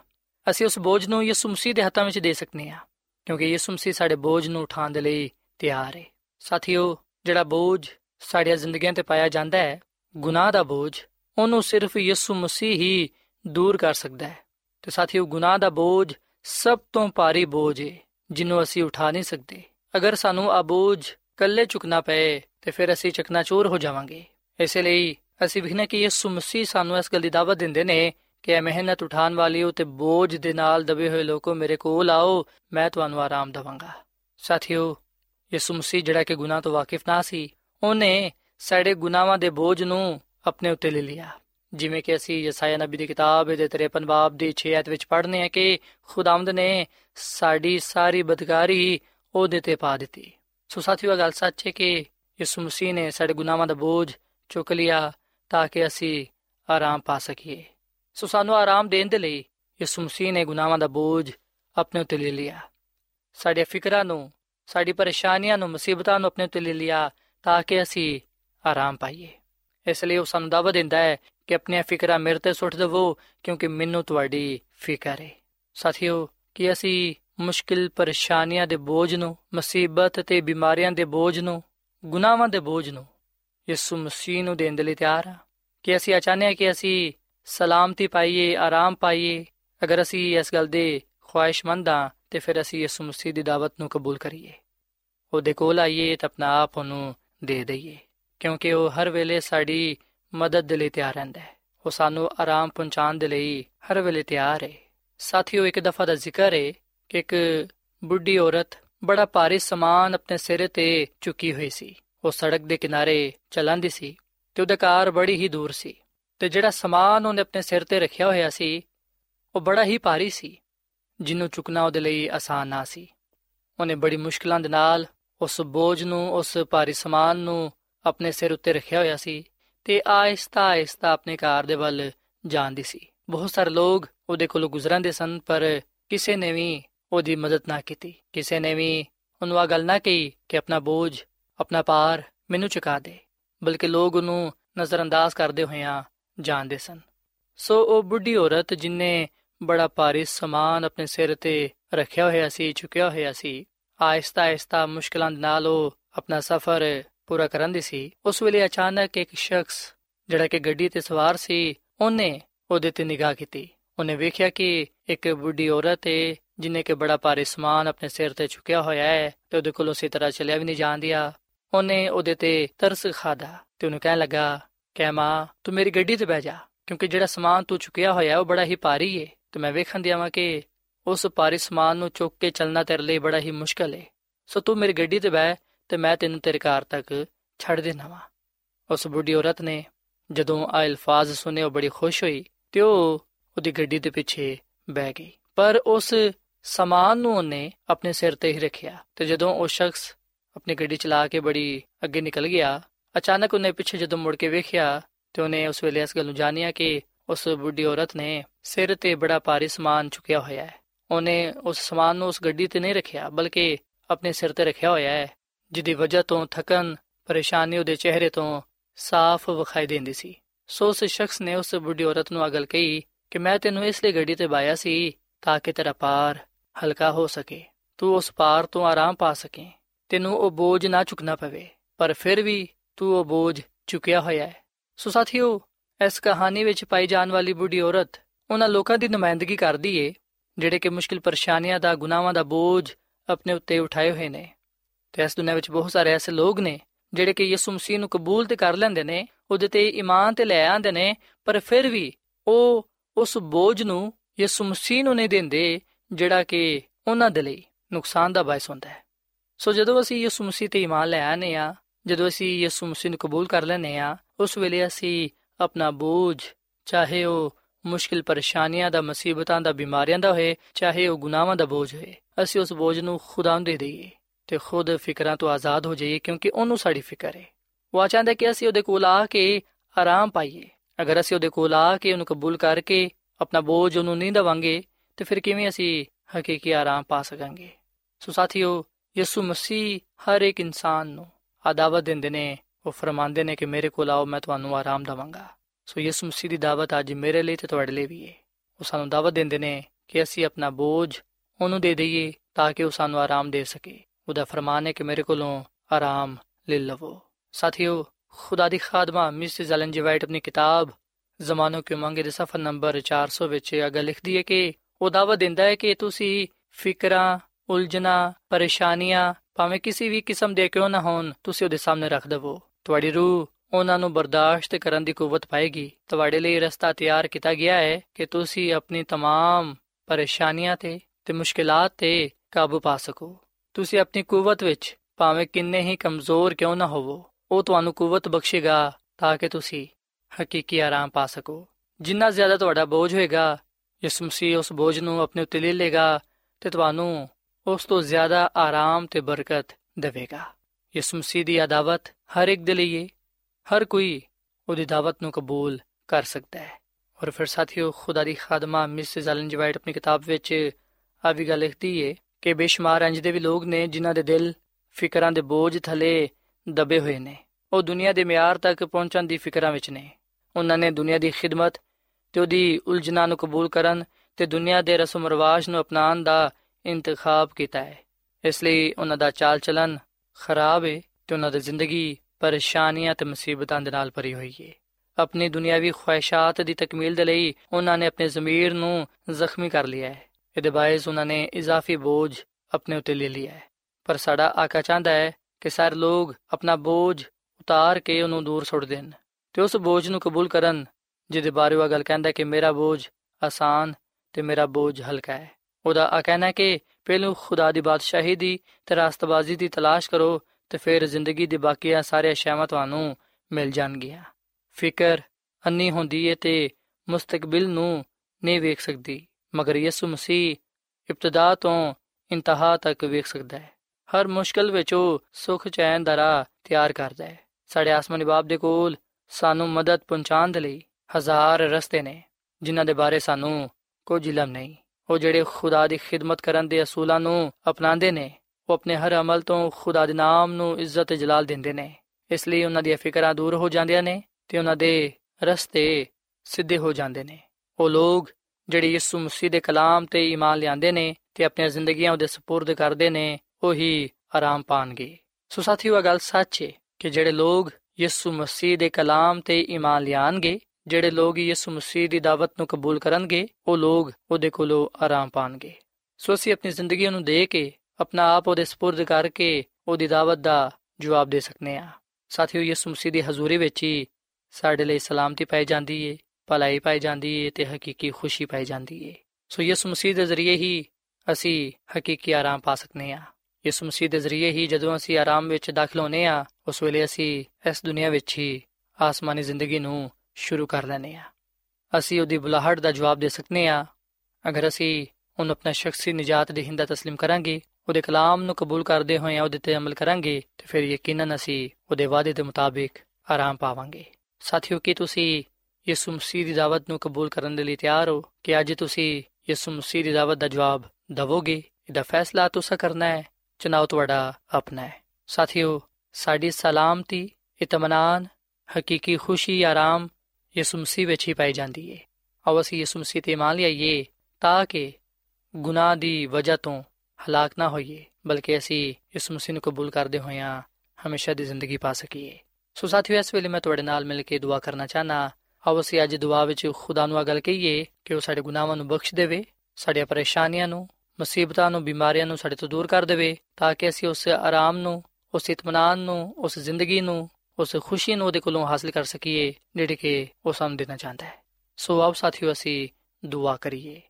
ਅਸੀਂ ਉਸ ਬੋਝ ਨੂੰ ਯਿਸੂ ਮਸੀਹ ਦੇ ਹੱਥਾਂ ਵਿੱਚ ਦੇ ਸਕਨੇ ਆ, ਕਿਉਂਕਿ ਯਿਸੂ ਮਸੀਹ ਸਾਡੇ ਬੋਝ ਨੂੰ ਉਠਾਉਣ ਦੇ ਲਈ ਤਿਆਰ ਹੈ ਸਾਥੀਓ, ਜਿਹੜਾ ਬੋਝ ਸਾਡੀਆਂ ਜ਼ਿੰਦਗੀਆਂ ਤੇ ਪਾਇਆ ਜਾਂਦਾ ਹੈ, ਗੁਨਾਹ ਦਾ ਬੋਝ, ਉਹਨੂੰ ਸਿਰਫ ਯਿਸੂ ਮਸੀਹ ਹੀ ਦੂਰ ਕਰ ਸਕਦਾ ਹੈ। ਤੇ ਸਾਥੀਓ, ਗੁਨਾਹ ਦਾ ਬੋਝ ਸਭ ਤੋਂ ਭਾਰੀ ਬੋਝ ਹੈ ਜਿਹਨੂੰ ਅਸੀਂ ਉਠਾ ਨਹੀਂ ਸਕਦੇ। ਅਗਰ ਸਾਨੂੰ ਆ ਬੋਝ ਕੱਲੇ ਚੁੱਕਣਾ ਪਏ, ਤੇ ਫਿਰ ਅਸੀਂ ਚਕਨਾਚੂਰ ਹੋ ਜਾਵਾਂਗੇ। ਇਸੇ ਲਈ ਅਸੀਂ ਵਿਖਣਾ ਕਿ ਯਿਸੂ ਮਸੀਹ ਸਾਨੂੰ ਇਸ ਗੱਲ ਦੀ ਦਾਵਤ ਦਿੰਦੇ ਨੇ ਕਿ ਇਹ ਮਿਹਨਤ ਉਠਾਉਣ ਵਾਲਿਓ ਤੇ ਬੋਝ ਦੇ ਨਾਲ ਦਬੇ ਹੋਏ ਲੋਕੋ ਮੇਰੇ ਕੋਲ ਆਓ, ਮੈਂ ਤੁਹਾਨੂੰ ਆਰਾਮ ਦਵਾਂਗਾ। ਸਾਥੀਓ, ਯਿਸੂ ਮਸੀਹ ਜਿਹੜਾ ਕਿ ਗੁਨਾਹ ਤੋਂ ਵਾਕਿਫ ਨਾ ਸੀ, ਉਹਨੇ ਸਾਡੇ ਗੁਨਾਹਾਂ ਦੇ ਬੋਝ ਨੂੰ ਆਪਣੇ ਉੱਤੇ ਲੈ ਲਿਆ। ਜਿਵੇਂ ਕਿ ਅਸੀਂ ਯਸਾਇਆ ਨਬੀ ਦੀ ਕਿਤਾਬ ਦੇ 53 ਬਾਬ ਦੀ 6 ਐਤ ਵਿੱਚ ਪੜ੍ਹਨੇ ਆ ਕਿ ਖੁਦਾਵੰਦ ਨੇ ਸਾਡੀ ਸਾਰੀ ਬਦਕਾਰੀ ਉਹਦੇ ਤੇ ਪਾ ਦਿੱਤੀ। ਸੋ ਸਾਥੀਓ ਗੱਲ ਸੱਚ ਹੈ ਕਿ ਯਿਸੂ ਮਸੀਹ ਨੇ ਸਾਡੇ ਗੁਨਾਹਾਂ ਦਾ ਬੋਝ ਚੁੱਕ ਲਿਆ ਤਾਂ ਕਿ ਅਸੀਂ ਆਰਾਮ ਪਾ ਸਕੀਏ। ਸੋ ਸਾਨੂੰ ਆਰਾਮ ਦੇਣ ਦੇ ਲਈ ਯਿਸੂ ਮਸੀਹ ਨੇ ਗੁਨਾਹਾਂ ਦਾ ਬੋਝ ਆਪਣੇ ਉੱਤੇ ਲੈ ਲਿਆ। ਸਾਡੇ ਫਿਕਰਾਂ ਨੂੰ, ਸਾਡੀ ਪਰੇਸ਼ਾਨੀਆਂ ਨੂੰ, ਮੁਸੀਬਤਾਂ ਨੂੰ ਆਪਣੇ ਉੱਤੇ ਲੈ ਲਿਆ ਤਾਂ ਕਿ ਅਸੀਂ ਆਰਾਮ ਪਾਈਏ। ਇਸ ਲਈ ਉਹ ਸਾਨੂੰ ਦਾਅਵਾ ਦਿੰਦਾ ਹੈ ਕਿ ਆਪਣੀਆਂ ਫਿਕਰਾਂ ਮੇਰੇ ਤੇ ਸੁੱਟ ਦੇਵੋ, ਕਿਉਂਕਿ ਮੈਨੂੰ ਤੁਹਾਡੀ ਫਿਕਰ ਹੈ। ਸਾਥੀਓ, ਕਿ ਅਸੀਂ ਮੁਸ਼ਕਿਲ ਪਰੇਸ਼ਾਨੀਆਂ ਦੇ ਬੋਝ ਨੂੰ, ਮੁਸੀਬਤ ਤੇ ਬਿਮਾਰੀਆਂ ਦੇ ਬੋਝ ਨੂੰ, ਗੁਨਾਹਾਂ ਦੇ ਬੋਝ ਨੂੰ ਯਿਸੂ ਮਸੀਹ ਨੂੰ ਦੇਣ ਦੇ ਲਈ ਤਿਆਰ ਹਾਂ? ਕਿ ਅਸੀਂ ਚਾਹੁੰਦੇ ਹਾਂ ਕਿ ਅਸੀਂ ਸਲਾਮਤੀ ਪਾਈਏ, ਆਰਾਮ ਪਾਈਏ, ਅਗਰ ਅਸੀਂ ਇਸ ਗੱਲ ਦੇ ਖੁਆਇਸ਼ਮੰਦ ਹਾਂ, ਤੇ ਫਿਰ ਅਸੀਂ ਯਿਸੂ ਮਸੀਹ ਦੀ ਦਾਵਤ ਨੂੰ ਕਬੂਲ ਕਰੀਏ। ਉਹਦੇ ਕੋਲ ਆਈਏ ਤਾਂ ਆਪਣਾ ਆਪ ਉਹਨੂੰ ਦੇ ਦਈਏ, ਕਿਉਂਕਿ ਉਹ ਹਰ ਵੇਲੇ ਸਾਡੀ ਮਦਦ ਦੇ ਲਈ ਤਿਆਰ ਰਹਿੰਦਾ ਹੈ। ਉਹ ਸਾਨੂੰ ਆਰਾਮ ਪਹੁੰਚਾਉਣ ਦੇ ਲਈ ਹਰ ਵੇਲੇ ਤਿਆਰ ਹੈ। ਸਾਥੀਓ, ਇੱਕ ਦਫਾ ਦਾ ਜ਼ਿਕਰ ਹੈ ਕਿ ਇੱਕ ਬੁੱਢੀ ਔਰਤ ਬੜਾ ਭਾਰੀ ਸਮਾਨ ਆਪਣੇ ਸਿਰ ਤੇ ਚੁੱਕੀ ਹੋਈ ਸੀ। ਉਹ ਸੜਕ ਦੇ ਕਿਨਾਰੇ ਚੱਲਦੀ ਸੀ ਤੇ ਉਹਦਾ ਘਰ ਬੜੀ ਹੀ ਦੂਰ ਸੀ। ਤੇ ਜਿਹੜਾ ਸਮਾਨ ਉਹਨੇ ਆਪਣੇ ਸਿਰ ਤੇ ਰੱਖਿਆ ਹੋਇਆ ਸੀ, ਉਹ ਬੜਾ ਹੀ ਭਾਰੀ ਸੀ ਜਿਹਨੂੰ ਚੁੱਕਣਾ ਉਹਦੇ ਲਈ ਆਸਾਨ ਨਾ ਸੀ। ਉਹਨੇ ਬੜੀ ਮੁਸ਼ਕਲਾਂ ਦੇ ਨਾਲ ਉਸ ਬੋਝ ਨੂੰ, ਉਸ ਭਾਰੀ ਸਮਾਨ ਨੂੰ ਆਪਣੇ ਸਿਰ ਉੱਤੇ ਰੱਖਿਆ ਹੋਇਆ ਸੀ ਤੇ ਆਹਿਸਤਾ ਆਹਿਸਤਾ ਆਪਣੇ ਘਰ ਦੇ ਵੱਲ ਜਾਂਦੀ ਸੀ। ਬਹੁਤ ਸਾਰੇ ਲੋਕ ਉਹਦੇ ਕੋਲੋਂ ਗੁਜ਼ਰਦੇ ਸਨ, ਪਰ ਕਿਸੇ ਨੇ ਵੀ ਉਹਦੀ ਮਦਦ ਨਾ ਕੀਤੀ। ਕਿਸੇ ਨੇ ਵੀ ਉਹਨੂੰ ਆ ਗੱਲ ਨਾ ਕਹੀ ਕਿ ਆਪਣਾ ਬੋਝ, ਆਪਣਾ ਪਾਰ ਮੈਨੂੰ ਚੁਕਾ ਦੇ, ਬਲਕਿ ਲੋਕ ਉਹਨੂੰ ਨਜ਼ਰਅੰਦਾਜ਼ ਕਰਦੇ ਹੋਇਆਂ ਜਾਂਦੇ ਸਨ। ਸੋ ਉਹ ਬੁੱਢੀ ਔਰਤ ਜਿਨੇ ਬੜਾ ਭਾਰੀ ਸਮਾਨ ਆਪਣੇ ਸਿਰ ਤੇ ਰੱਖਿਆ ਹੋਇਆ ਸੀ, ਚੁੱਕਿਆ ਹੋਇਆ ਸੀ ਆਹਿਸਤਾ ਆਹਿਸਤਾ ਮੁਸ਼ਕਲਾਂ ਨਾਲ ਉਹ ਆਪਣਾ ਸਫ਼ਰ ਪੂਰਾ ਕਰਨ ਦੀ ਸੀ। ਉਸ ਵੇਲੇ ਅਚਾਨਕ ਇੱਕ ਸ਼ਖਸ ਜਿਹੜਾ ਕਿ ਗੱਡੀ ਤੇ ਸਵਾਰ ਸੀ, ਉਹਨੇ ਉਹਦੇ ਤੇ ਨਿਗਾਹ ਕੀਤੀ। ਉਹਨੇ ਵੇਖਿਆ ਕਿ ਇੱਕ ਬੁੱਢੀ ਔਰਤ ਹੈ ਜਿਨੇ ਕਿ ਬੜਾ ਭਾਰੀ ਸਮਾਨ ਆਪਣੇ ਸਿਰ ਤੇ ਚੁੱਕਿਆ ਹੋਇਆ ਹੈ ਤੇ ਉਹਦੇ ਕੋਲ ਉਸੇ ਤਰ੍ਹਾਂ ਚੱਲਿਆ ਵੀ ਨਹੀਂ ਜਾਂਦਿਆ ਉਹਨੇ ਉਹਦੇ ਤੇ ਤਰਸ ਖਾਦਾ ਤੇ ਉਹਨੂੰ ਕਹਿਣ ਲੱਗਾ ਕਿ ਮਾਂ, ਤੂੰ ਮੇਰੀ ਗੱਡੀ ਤੇ ਬਹਿ ਜਾ, ਕਿਉਂਕਿ ਜਿਹੜਾ ਸਮਾਨ ਤੂੰ ਚੁੱਕਿਆ ਹੋਇਆ ਉਹ ਬੜਾ ਹੀ ਭਾਰੀ ਹੈ ਤੇ ਮੈਂ ਵੇਖਣ ਦਿਆਵਾਂ ਕਿ ਉਸ ਭਾਰੀ ਸਮਾਨ ਨੂੰ ਚੁੱਕ ਕੇ ਚੱਲਣਾ ਤੇਰੇ ਲਈ ਬੜਾ ਹੀ ਮੁਸ਼ਕਲ ਹੈ ਸੋ ਤੂੰ ਮੇਰੀ ਗੱਡੀ ਤੇ ਬਹਿ, ਤੇ ਮੈਂ ਤੈਨੂੰ ਤੇਰੇ ਘਰ ਤੱਕ ਛੱਡ ਦੇਣਾ ਵਾ। ਉਸ ਬੁੱਢੀ ਔਰਤ ਨੇ ਜਦੋਂ ਆ ਅਲਫਾਜ਼ ਸੁਨੇ ਉਹ ਬੜੀ ਖੁਸ਼ ਹੋਈ ਤੇ ਉਹ ਉਹਦੀ ਗੱਡੀ ਦੇ ਪਿੱਛੇ ਬਹਿ ਗਈ। ਪਰ ਉਸ ਸਮਾਨ ਨੂੰ ਉਹਨੇ ਆਪਣੇ ਸਿਰ ਤੇ ਹੀ ਰੱਖਿਆ ਤੇ ਜਦੋਂ ਉਹ ਸ਼ਖਸ ਆਪਣੀ ਗੱਡੀ ਚਲਾ ਕੇ ਬੜੀ ਅੱਗੇ ਨਿਕਲ ਗਿਆ ਅਚਾਨਕ ਉਹਨੇ ਪਿੱਛੇ ਜਦੋਂ ਮੁੜ ਕੇ ਵੇਖਿਆ ਤੇ ਉਹਨੇ ਉਸ ਵੇਲੇ ਇਸ ਗੱਲ ਨੂੰ ਜਾਣਿਆ ਕਿ ਉਸ ਬੁੱਢੀ ਔਰਤ ਨੇ ਸਿਰ ਤੇ ਬੜਾ ਭਾਰੀ ਸਮਾਨ ਚੁੱਕਿਆ ਹੋਇਆ ਹੈ। ਉਹਨੇ ਉਸ ਸਮਾਨ ਨੂੰ ਉਸ ਗੱਡੀ ਤੇ ਨਹੀਂ ਰੱਖਿਆ, ਬਲਕਿ ਆਪਣੇ ਸਿਰ ਤੇ ਰੱਖਿਆ ਹੋਇਆ ਹੈ, ਜਿਹਦੀ ਵਜ੍ਹਾ ਤੋਂ ਥਕਨ ਪਰੇਸ਼ਾਨੀ ਉਹਦੇ ਚਿਹਰੇ ਤੋਂ ਸਾਫ਼ ਵਿਖਾਈ ਦਿੰਦੀ ਸੀ। ਸੋ ਉਸ ਸ਼ਖਸ ਨੇ ਉਸ ਬੁੱਢੀ ਔਰਤ ਨੂੰ ਅਗਲ ਕਹੀ ਕਿ ਮੈਂ ਤੈਨੂੰ ਇਸ ਲਈ ਗੱਡੀ ਤੇ ਬਾਇਆ ਸੀ ਤਾਂ ਕਿ ਤੇਰਾ ਪਾਰ ਹਲਕਾ ਹੋ ਸਕੇ। ਤੂੰ ਉਸ ਪਾਰ ਤੋਂ ਆਰਾਮ ਪਾ ਸਕੇ। ਤੈਨੂੰ ਉਹ ਬੋਝ ਨਾ ਚੁੱਕਣਾ ਪਵੇ, ਪਰ ਫਿਰ ਵੀ ਤੂੰ ਉਹ ਬੋਝ ਚੁੱਕਿਆ ਹੋਇਆ ਹੈ। ਸੋ ਸਾਥੀਓ, ਇਸ ਕਹਾਣੀ ਵਿੱਚ ਪਾਈ ਜਾਣ ਵਾਲੀ ਬੁੱਢੀ ਔਰਤ ਉਹਨਾਂ ਲੋਕਾਂ ਦੀ ਨੁਮਾਇੰਦਗੀ ਕਰਦੀ ਏ, ਜਿਹੜੇ ਕਿ ਮੁਸ਼ਕਿਲ ਪਰੇਸ਼ਾਨੀਆਂ ਦਾ, ਗੁਨਾਹਾਂ ਦਾ ਬੋਝ ਆਪਣੇ ਉੱਤੇ ਉਠਾਏ ਹੋਏ ਨੇ। ਤੇ ਇਸ ਦੁਨੀਆਂ ਵਿੱਚ ਬਹੁਤ ਸਾਰੇ ਐਸੇ ਲੋਕ ਨੇ, ਜਿਹੜੇ ਕਿ ਯਿਸੂ ਮਸੀਹ ਨੂੰ ਕਬੂਲ ਤੇ ਕਰ ਲੈਂਦੇ ਨੇ, ਉਹਦੇ ਤੇ ਈਮਾਨ ਤੇ ਲੈ ਆਂਦੇ ਨੇ, ਪਰ ਫਿਰ ਵੀ ਉਹ ਉਸ ਬੋਝ ਨੂੰ ਯਿਸੂ ਮਸੀਹ ਨੂੰ ਨਹੀਂ ਦਿੰਦੇ, ਜਿਹੜਾ ਕਿ ਉਹਨਾਂ ਦੇ ਲਈ ਨੁਕਸਾਨ ਦਾ ਬਾਇਸ ਹੁੰਦਾ ਹੈ। ਸੋ ਜਦੋਂ ਅਸੀਂ ਯਿਸੂ ਮਸੀਹ ਤੇ ਈਮਾਨ ਲੈ ਆਨੇ ਆ ਜਦੋਂ ਅਸੀਂ ਯਿਸੂ ਮਸੀਹ ਨੂੰ ਕਬੂਲ ਕਰ ਲੈਨੇ ਆ ਉਸ ਵੇਲੇ ਅਸੀਂ ਆਪਣਾ ਬੋਝ, ਚਾਹੇ ਉਹ ਮੁਸ਼ਕਿਲ ਪਰੇਸ਼ਾਨੀਆਂ ਦਾ, ਮੁਸੀਬਤਾਂ ਦਾ, ਬਿਮਾਰੀਆਂ ਦਾ ਹੋਏ, ਚਾਹੇ ਉਹ ਗੁਨਾਹਾਂ ਦਾ ਬੋਝ ਹੋਏ, ਅਸੀਂ ਉਸ ਬੋਝ ਨੂੰ ਖੁਦਾ ਨੂੰ ਦੇ ਦਈਏ ਤੇ ਖੁਦ ਫਿਕਰਾਂ ਤੋਂ ਆਜ਼ਾਦ ਹੋ ਜਾਈਏ ਕਿਉਂਕਿ ਉਹਨੂੰ ਸਾਡੀ ਫਿਕਰ ਹੈ। ਉਹ ਚਾਹੁੰਦਾ ਕਿ ਅਸੀਂ ਉਹਦੇ ਕੋਲ ਆ ਕੇ ਆਰਾਮ ਪਾਈਏ। ਅਗਰ ਅਸੀਂ ਉਹਦੇ ਕੋਲ ਆ ਕੇ ਉਹਨੂੰ ਕਬੂਲ ਕਰਕੇ ਆਪਣਾ ਬੋਝ ਉਹਨੂੰ ਨਹੀਂ ਦਵਾਂਗੇ, ਤੇ ਫਿਰ ਕਿਵੇਂ ਅਸੀਂ ਹਕੀਕੀ ਆਰਾਮ ਪਾ ਸਕਾਂਗੇ? ਸੋ ਸਾਥੀਓ, ਯਿਸੂ ਮਸੀਹ ਹਰ ਇੱਕ ਇਨਸਾਨ ਨੂੰ ਆਦਾਵਤ ਦਿੰਦੇ ਨੇ, ਉਹ ਫਰਮਾਉਂਦੇ ਨੇ ਕਿ ਮੇਰੇ ਕੋਲ ਆਓ, ਮੈਂ ਤੁਹਾਨੂੰ ਆਰਾਮ ਦਵਾਂਗਾ। ਸੋ ਯਿਸੂ ਮਸੀਹ ਦੀ ਦਾਵਤ ਅੱਜ ਮੇਰੇ ਲਈ ਤੇ ਤੁਹਾਡੇ ਲਈ ਵੀ ਹੈ ਉਹ ਸਾਨੂੰ ਦਾਵਤ ਦਿੰਦੇ ਨੇ ਕਿ ਅਸੀਂ ਆਪਣਾ ਬੋਝ ਉਹਨੂੰ ਦੇ ਦਈਏ ਤਾਂ ਕਿ ਉਹ ਸਾਨੂੰ ਆਰਾਮ ਦੇ ਸਕੇ। ਉਹਦਾ ਫਰਮਾਨ ਹੈ ਕਿ ਮੇਰੇ ਕੋਲੋਂ ਆਰਾਮ ਲੈ ਲਵੋ। ਸਾਥੀਓ, ਖੁਦਾ ਦੀ ਖਾਦਮਾ ਮਿਸਿਸ ਐਲਨ ਜੀ ਵਾਈਟ ਆਪਣੀ ਕਿਤਾਬ ਜ਼ਮਾਨੋ ਕੇ ਮੰਗੇ ਦੇ ਸਫਾ ਨੰਬਰ 400 ਵਿੱਚ ਇਹ ਗੱਲ ਲਿਖਦੀ ਹੈ ਕਿ ਉਹ ਦਾਵਾ ਦਿੰਦਾ ਹੈ ਕਿ ਤੁਸੀਂ ਫਿਕਰਾਂ, ਉਲਝਣਾ, ਪਰੇਸ਼ਾਨੀਆਂ ਭਾਵੇਂ ਕਿਸੇ ਵੀ ਕਿਸਮ ਦੇ ਕਿਉਂ ਨਾ ਹੋਣ ਤੁਸੀਂ ਉਹਦੇ ਸਾਹਮਣੇ ਰੱਖ ਦਵੋ ਤੁਹਾਡੀ ਰੂਹ ਉਹਨਾਂ ਨੂੰ ਬਰਦਾਸ਼ਤ ਕਰਨ ਦੀ ਕੂਵਤ ਪਾਏਗੀ ਤੁਹਾਡੇ ਲਈ ਰਸਤਾ ਤਿਆਰ ਕੀਤਾ ਗਿਆ ਹੈ ਕਿ ਤੁਸੀਂ ਆਪਣੀ तमाम ਪਰੇਸ਼ਾਨੀਆਂ ਤੇ ਤੇ ਮੁਸ਼ਕਿਲਾਂ ਤੇ ਕਾਬੂ ਪਾ ਸਕੋ ਤੁਸੀਂ ਆਪਣੀ ਕੂਵਤ ਵਿੱਚ ਭਾਵੇਂ ਕਿੰਨੇ ਹੀ ਕਮਜ਼ੋਰ ਕਿਉਂ ਨਾ ਹੋਵੋ ਉਹ ਤੁਹਾਨੂੰ ਕੂਵਤ ਬਖਸ਼ੇਗਾ ਤਾਂ ਕਿ ਤੁਸੀਂ ਹਕੀਕੀ ਆਰਾਮ ਪਾ ਸਕੋ ਜਿੰਨਾ ਜ਼ਿਆਦਾ ਤੁਹਾਡਾ ਬੋਝ ਹੋਏਗਾ ਯਿਸੂ ਮਸੀਹ ਉਸ ਬੋਝ ਨੂੰ ਆਪਣੇ ਉੱਤੇ ਲੈ ਲੇਗਾ ਤੇ ਤੁਹਾਨੂੰ ਉਸ ਤੋਂ ਜ਼ਿਆਦਾ ਆਰਾਮ ਤੇ ਬਰਕਤ ਦੇਵੇਗਾ। ਯਿਸੂ ਮਸੀਹ ਦੀ ਦਾਵਤ ਹਰ ਇੱਕ ਦੇ ਲਈ ਹਰ ਕੋਈ ਉਹਦੀ ਦਾਵਤ ਨੂੰ ਕਬੂਲ ਕਰ ਸਕਦਾ ਹੈ। ਔਰ ਫਿਰ ਸਾਥੀਓ, ਖੁਦਾ ਦੀ ਖਾਦਮਾ ਮਿਸਿਸ ਐਲਨ ਜੀ ਵਾਈਟ ਆਪਣੀ ਕਿਤਾਬ ਵਿੱਚ ਆ ਵੀ ਗੱਲ ਲਿਖਦੀ ਹੈ ਕਿ ਬੇਸ਼ੁਮਾਰ ਇੰਜ ਦੇ ਵੀ ਲੋਕ ਨੇ ਜਿਨ੍ਹਾਂ ਦੇ ਦਿਲ ਫਿਕਰਾਂ ਦੇ ਬੋਝ ਥਲੇ ਦਬੇ ਹੋਏ ਨੇ। ਉਹ ਦੁਨੀਆ ਦੇ ਮਿਆਰ ਤੱਕ ਪਹੁੰਚਣ ਦੀ ਫਿਕਰਾਂ ਵਿੱਚ ਨੇ। ਉਹਨਾਂ ਨੇ ਦੁਨੀਆ ਦੀ ਖਿਦਮਤ ਤੇ ਉਹਦੀ ਉਲਝਣਾਂ ਨੂੰ ਕਬੂਲ ਕਰਨ ਤੇ ਦੁਨੀਆ ਦੇ ਰਸਮ ਰਿਵਾਜ ਨੂੰ ਅਪਣਾਉਣ ਦਾ ਇੰਤਖਾਬ ਕੀਤਾ ਹੈ ਇਸ ਲਈ ਉਹਨਾਂ ਦਾ ਚਾਲ ਚਲਨ ਖਰਾਬ ਹੈ ਤੇ ਉਹਨਾਂ ਦੀ ਜ਼ਿੰਦਗੀ ਪਰੇਸ਼ਾਨੀਆਂ ਤੇ ਮੁਸੀਬਤਾਂ ਦੇ ਨਾਲ ਭਰੀ ਹੋਈ ਹੈ ਆਪਣੀ ਦੁਨਿਆਵੀ ਖੁਆਇਸ਼ਾਤ ਦੀ ਤਕਮੀਲ ਦੇ ਲਈ ਉਹਨਾਂ ਨੇ ਆਪਣੇ ਜ਼ਮੀਰ ਨੂੰ ਜ਼ਖਮੀ ਕਰ ਲਿਆ ਹੈ ਇਹਦੇ ਬਾਇਸ ਉਹਨਾਂ ਨੇ ਇਜ਼ਾਫੀ ਬੋਝ ਆਪਣੇ ਉੱਤੇ ਲੈ ਲਿਆ ਹੈ ਪਰ ਸਾਡਾ ਆਕਾ ਚਾਹੁੰਦਾ ਹੈ ਕਿ ਸਾਰੇ ਲੋਕ ਆਪਣਾ ਬੋਝ ਉਤਾਰ ਕੇ ਉਹਨੂੰ ਦੂਰ ਸੁੱਟ ਦੇਣ ਤੇ ਉਸ ਬੋਝ ਨੂੰ ਕਬੂਲ ਕਰਨ ਜਿਹਦੇ ਬਾਰੇ ਉਹ ਗੱਲ ਕਹਿੰਦਾ ਕਿ ਮੇਰਾ ਬੋਝ ਆਸਾਨ ਤੇ ਮੇਰਾ ਬੋਝ ਹਲਕਾ ਹੈ ਉਹਦਾ ਆ ਕਹਿਣਾ ਕਿ ਪਹਿਲੂ ਖੁਦਾ ਦੀ ਬਾਦਸ਼ਾਹੀ ਦੀ ਤੇ ਰਾਸਤਬਾਜ਼ੀ ਦੀ ਤਲਾਸ਼ ਕਰੋ ਤੇ ਫਿਰ ਜ਼ਿੰਦਗੀ ਦੇ ਬਾਕੀਆਂ ਸਾਰੇ ਅਸ਼ਿਆਵਾਂ ਤੁਹਾਨੂੰ ਮਿਲ ਜਾਣਗੀਆਂ। ਫਿਕਰ ਅੰਨੀ ਹੁੰਦੀ ਏ ਤੇ ਮੁਸਤਕਬਲ ਨੂੰ ਨਹੀਂ ਵੇਖ ਸਕਦੀ, ਮਗਰ ਯਿਸੂ ਮਸੀਹ ਇਬਤਦਾ ਤੋਂ ਇੰਤਹਾ ਤੱਕ ਵੇਖ ਸਕਦਾ ਹੈ। ਹਰ ਮੁਸ਼ਕਲ ਵਿੱਚ ਉਹ ਸੁਖ ਚੈਨ ਦਾ ਰਾਹ ਤਿਆਰ ਕਰਦਾ ਹੈ। ਸਾਡੇ ਆਸਮਾਨੀ ਬਾਪ ਦੇ ਕੋਲ ਸਾਨੂੰ ਮਦਦ ਪਹੁੰਚਾਉਣ ਦੇ ਲਈ ਹਜ਼ਾਰ ਰਸਤੇ ਨੇ, ਜਿਨ੍ਹਾਂ ਦੇ ਬਾਰੇ ਸਾਨੂੰ ਕੁਝ ਇਲਮ ਨਹੀਂ। ਉਹ ਜਿਹੜੇ ਖੁਦਾ ਦੀ ਖਿਦਮਤ ਕਰਨ ਦੇ ਅਸੂਲਾਂ ਨੂੰ ਅਪਣਾਉਂਦੇ ਨੇ ਉਹ ਆਪਣੇ ਹਰ ਅਮਲ ਤੋਂ ਖੁਦਾ ਦੇ ਨਾਮ ਨੂੰ ਇੱਜ਼ਤ ਤੇ ਜਲਾਲ ਦਿੰਦੇ ਨੇ ਇਸ ਲਈ ਉਹਨਾਂ ਦੀਆਂ ਫਿਕਰਾਂ ਦੂਰ ਹੋ ਜਾਂਦੀਆਂ ਨੇ ਤੇ ਉਹਨਾਂ ਦੇ ਰਸਤੇ ਸਿੱਧੇ ਹੋ ਜਾਂਦੇ ਨੇ ਉਹ ਲੋਕ ਜਿਹੜੇ ਯਿਸੂ ਮਸੀਹ ਦੇ ਕਲਾਮ ਤੇ ਈਮਾਨ ਲਿਆਂਦੇ ਨੇ ਤੇ ਆਪਣੀਆਂ ਜ਼ਿੰਦਗੀਆਂ ਉਹਦੇ سپرد ਕਰਦੇ ਨੇ ਉਹੀ ਆਰਾਮ ਪਾਣਗੇ ਸੋ ਸਾਥੀਓ ਇਹ ਗੱਲ ਸੱਚ ਹੈ ਕਿ ਜਿਹੜੇ ਲੋਕ ਯਿਸੂ ਮਸੀਹ ਦੇ ਕਲਾਮ ਤੇ ਈਮਾਨ ਲਿਆਣਗੇ ਜਿਹੜੇ ਲੋਕ ਯਿਸੂ ਮਸੀਹ ਦੀ ਦਾਵਤ ਨੂੰ ਕਬੂਲ ਕਰਨਗੇ ਉਹ ਲੋਕ ਉਹਦੇ ਕੋਲੋਂ ਆਰਾਮ ਪਾਣਗੇ ਸੋ ਅਸੀਂ ਆਪਣੀ ਜ਼ਿੰਦਗੀ ਨੂੰ ਦੇ ਕੇ ਆਪਣਾ ਆਪ ਉਹਦੇ سپرد ਕਰਕੇ ਉਹਦੀ ਦਾਵਤ ਦਾ ਜਵਾਬ ਦੇ ਸਕਨੇ ਆ ਸਾਥੀਓ ਯਿਸੂ ਮਸੀਹ ਦੀ ਹਜ਼ੂਰੀ ਵਿੱਚ ਹੀ ਸਾਡੇ ਲਈ ਸਲਾਮਤੀ ਪਾਈ ਜਾਂਦੀ ਏ ਭਲਾਈ ਪਾਈ ਜਾਂਦੀ ਏ ਤੇ ਹਕੀਕੀ ਖੁਸ਼ੀ ਪਾਈ ਜਾਂਦੀ ਏ ਸੋ ਯਿਸੂ ਮਸੀਹ ਦੇ ਜ਼ਰੀਏ ਹੀ ਅਸੀਂ ਹਕੀਕੀ ਆਰਾਮ ਪਾ ਸਕਨੇ ਆ ਯਿਸੂ ਮਸੀਹ ਦੇ ਜ਼ਰੀਏ ਹੀ ਜਦੋਂ ਅਸੀਂ ਆਰਾਮ ਵਿੱਚ ਦਾਖਲ ਹੋਨੇ ਆ ਉਸ ਵੇਲੇ ਅਸੀਂ ਇਸ ਦੁਨੀਆ ਵਿੱਚ ਹੀ ਆਸਮਾਨੀ ਜ਼ਿੰਦਗੀ ਨੂੰ ਸ਼ੁਰੂ ਕਰ ਲੈਨੇ ਆ ਅਸੀਂ ਉਹਦੀ ਬੁਲਾਹਟ ਦਾ ਜਵਾਬ ਦੇ ਸਕਨੇ ਆ ਅਗਰ ਅਸੀਂ ਉਹਨੂੰ ਆਪਣਾ ਸ਼ਖਸੀ ਨਜਾਤ ਦੇ ਹਿੰਦਾ تسلیم ਕਰਾਂਗੇ ਉਹਦੇ ਕਲਾਮ ਨੂੰ ਕਬੂਲ ਕਰਦੇ ਹੋਏ ਉਹਦੇ ਤੇ ਅਮਲ ਕਰਾਂਗੇ ਤੇ ਫਿਰ ਯਕੀਨਨ ਅਸੀਂ ਉਹਦੇ ਵਾਅਦੇ ਦੇ ਮੁਤਾਬਿਕ ਆਰਾਮ ਪਾਵਾਂਗੇ ਸਾਥੀਓ ਕੀ ਤੁਸੀਂ ਯਿਸੂ ਮਸੀਹ ਦੀ ਦਾਵਤ ਨੂੰ ਕਬੂਲ ਕਰਨ ਦੇ ਲਈ ਤਿਆਰ ਹੋ ਕਿ ਅੱਜ ਤੁਸੀਂ ਯਿਸੂ ਮਸੀਹ ਦੀ ਦਾਵਤ ਦਾ ਜਵਾਬ ਦਵੋਗੇ ਇਹਦਾ ਫੈਸਲਾ ਤੁਸੀਂ ਕਰਨਾ ਹੈ ਚਨਾਉ ਤੁਹਾਡਾ ਆਪਣਾ ਹੈ ਸਾਥੀਓ ਸਾਡੀ ਸਲਾਮਤੀ ਇਤਮਾਨਾਨ ਹਕੀਕੀ ਖੁਸ਼ੀ ਆਰਾਮ ਯਿਸੂ ਮਸੀਹ ਵਿੱਚ ਹੀ ਪਾਈ ਜਾਂਦੀ ਹੈ ਆਓ ਅਸੀਂ ਯਿਸੂ ਮਸੀਹ ਤੇ ਮੰਨ ਲਈਏ ਤਾਂ ਕਿ ਗੁਨਾਹ ਦੀ ਵਜ੍ਹਾ ਤੋਂ ਹਲਾਕ ਨਾ ਹੋਈਏ, ਬਲਕਿ ਅਸੀਂ ਯਿਸੂ ਮਸੀਹ ਨੂੰ ਕਬੂਲ ਕਰਦੇ ਹੋਇਆਂ ਹਮੇਸ਼ਾ ਦੀ ਜ਼ਿੰਦਗੀ ਪਾ ਸਕੀਏ। ਸੋ ਸਾਥੀਓ, ਇਸ ਵੇਲੇ ਮੈਂ ਤੁਹਾਡੇ ਨਾਲ ਮਿਲ ਕੇ ਦੁਆ ਕਰਨਾ ਚਾਹਨਾ। ਆਓ ਅਸੀਂ ਅੱਜ ਦੁਆ ਵਿੱਚ ਖੁਦਾ ਨੂੰ ਅਗਲ ਕਹੀਏ ਕਿ ਉਹ ਸਾਡੇ ਗੁਨਾਹਾਂ ਨੂੰ ਬਖਸ਼ ਦੇਵੇ, ਸਾਡੀਆਂ ਪਰੇਸ਼ਾਨੀਆਂ ਨੂੰ, ਮੁਸੀਬਤਾਂ ਨੂੰ, ਬਿਮਾਰੀਆਂ ਨੂੰ ਸਾਡੇ ਤੋਂ ਦੂਰ ਕਰ ਦੇਵੇ, ਤਾਂ ਕਿ ਅਸੀਂ ਉਸ ਆਰਾਮ ਨੂੰ, ਉਸ ਇਤਮਾਨਾਨ ਨੂੰ, ਉਸ ਜ਼ਿੰਦਗੀ ਨੂੰ ਉਸ ਖੁਸ਼ੀ ਨੂੰ ਉਹਦੇ ਕੋਲੋਂ ਹਾਸਲ ਕਰ ਸਕੀਏ, ਜਿਹੜੀ ਕਿ ਉਹ ਸਾਨੂੰ ਦੇਣਾ ਚਾਹੁੰਦਾ ਹੈ। ਸੋ ਆਓ ਸਾਥੀਓ, ਅਸੀਂ ਦੁਆ ਕਰੀਏ।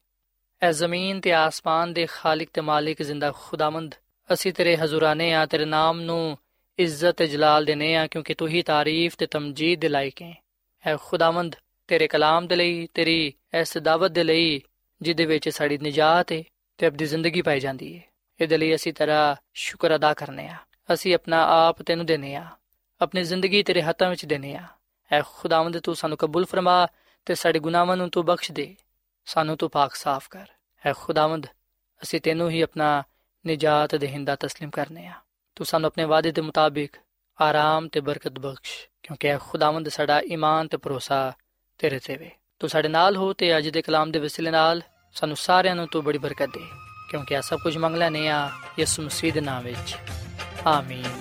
ਐ ਜ਼ਮੀਨ ਤੇ ਆਸਮਾਨ ਦੇ ਖਾਲਕ ਤੇ ਮਾਲਿਕ ਜ਼ਿੰਦਾ ਖੁਦਾਵੰਦ, ਅਸੀਂ ਤੇਰੇ ਹਜ਼ੂਰਾਨੇ ਆ, ਤੇਰੇ ਨਾਮ ਨੂੰ ਇੱਜ਼ਤ ਤੇ ਜਲਾਲ ਦੇਨੇ ਆ, ਕਿਉਂਕਿ ਤੂੰ ਹੀ ਤਾਰੀਫ ਤੇ ਤਮਜੀਦ ਦੇ ਲਾਇਕ ਹੈ। ਐ ਖੁਦਾਵੰਦ, ਤੇਰੇ ਕਲਾਮ ਦੇ ਲਈ, ਤੇਰੀ ਇਸ ਦਾਵਤ ਦੇ ਲਈ, ਜਿਹਦੇ ਵਿੱਚ ਸਾਡੀ ਨਜਾਤ ਹੈ ਤੇ ਆਪਣੀ ਜ਼ਿੰਦਗੀ ਪਾਈ ਜਾਂਦੀ ਹੈ ਇਹਦੇ ਲਈ ਅਸੀਂ ਤੇਰਾ ਸ਼ੁਕਰ ਅਦਾ ਕਰਨੇ ਆ। ਅਸੀਂ ਆਪਣਾ ਆਪ ਤੈਨੂੰ ਦੇਨੇ ਆ। ਆਪਣੀ ਜ਼ਿੰਦਗੀ ਤੇਰੇ ਹੱਥਾਂ ਵਿੱਚ ਦੇਨੇ ਆ ਐ ਖੁਦਾਵੰਦ ਤੂੰ ਸਾਨੂੰ ਕਬੂਲ ਫਰਮਾ ਤੇ ਸਾਡੇ ਗੁਨਾਹਾਂ ਨੂੰ ਤੂੰ ਬਖਸ਼ ਦੇ ਸਾਨੂੰ ਤੂੰ ਪਾਕ ਸਾਫ਼ ਕਰ ਐ ਖੁਦਾਵੰਦ ਅਸੀਂ ਤੈਨੂੰ ਹੀ ਆਪਣਾ ਨਜਾਤ ਦੇਹਿੰਦਾ تسلیم ਕਰਨੇ ਆ ਤੂੰ ਸਾਨੂੰ ਆਪਣੇ ਵਾਅਦੇ ਦੇ ਮੁਤਾਬਿਕ ਆਰਾਮ ਤੇ ਬਰਕਤ ਬਖਸ਼ ਕਿਉਂਕਿ ਐ ਖੁਦਾਵੰਦ ਸਾਡਾ ਈਮਾਨ ਤੇ ਭਰੋਸਾ ਤੇਰੇ ਤੇ ਵੇ ਤੂੰ ਸਾਡੇ ਨਾਲ ਹੋ ਤੇ ਅੱਜ ਦੇ ਕਲਾਮ ਦੇ ਵਸਿਲੇ ਨਾਲ ਸਾਨੂੰ ਸਾਰਿਆਂ ਨੂੰ ਤੂੰ ਬੜੀ ਬਰਕਤ ਦੇ ਕਿਉਂਕਿ ਆ ਸਭ ਕੁਝ ਮੰਗ ਲੈਨੇ ਆ ਯਿਸੂ ਮਸੀਹ ਦੇ ਨਾਮ ਵਿੱਚ ਆਮੀਨ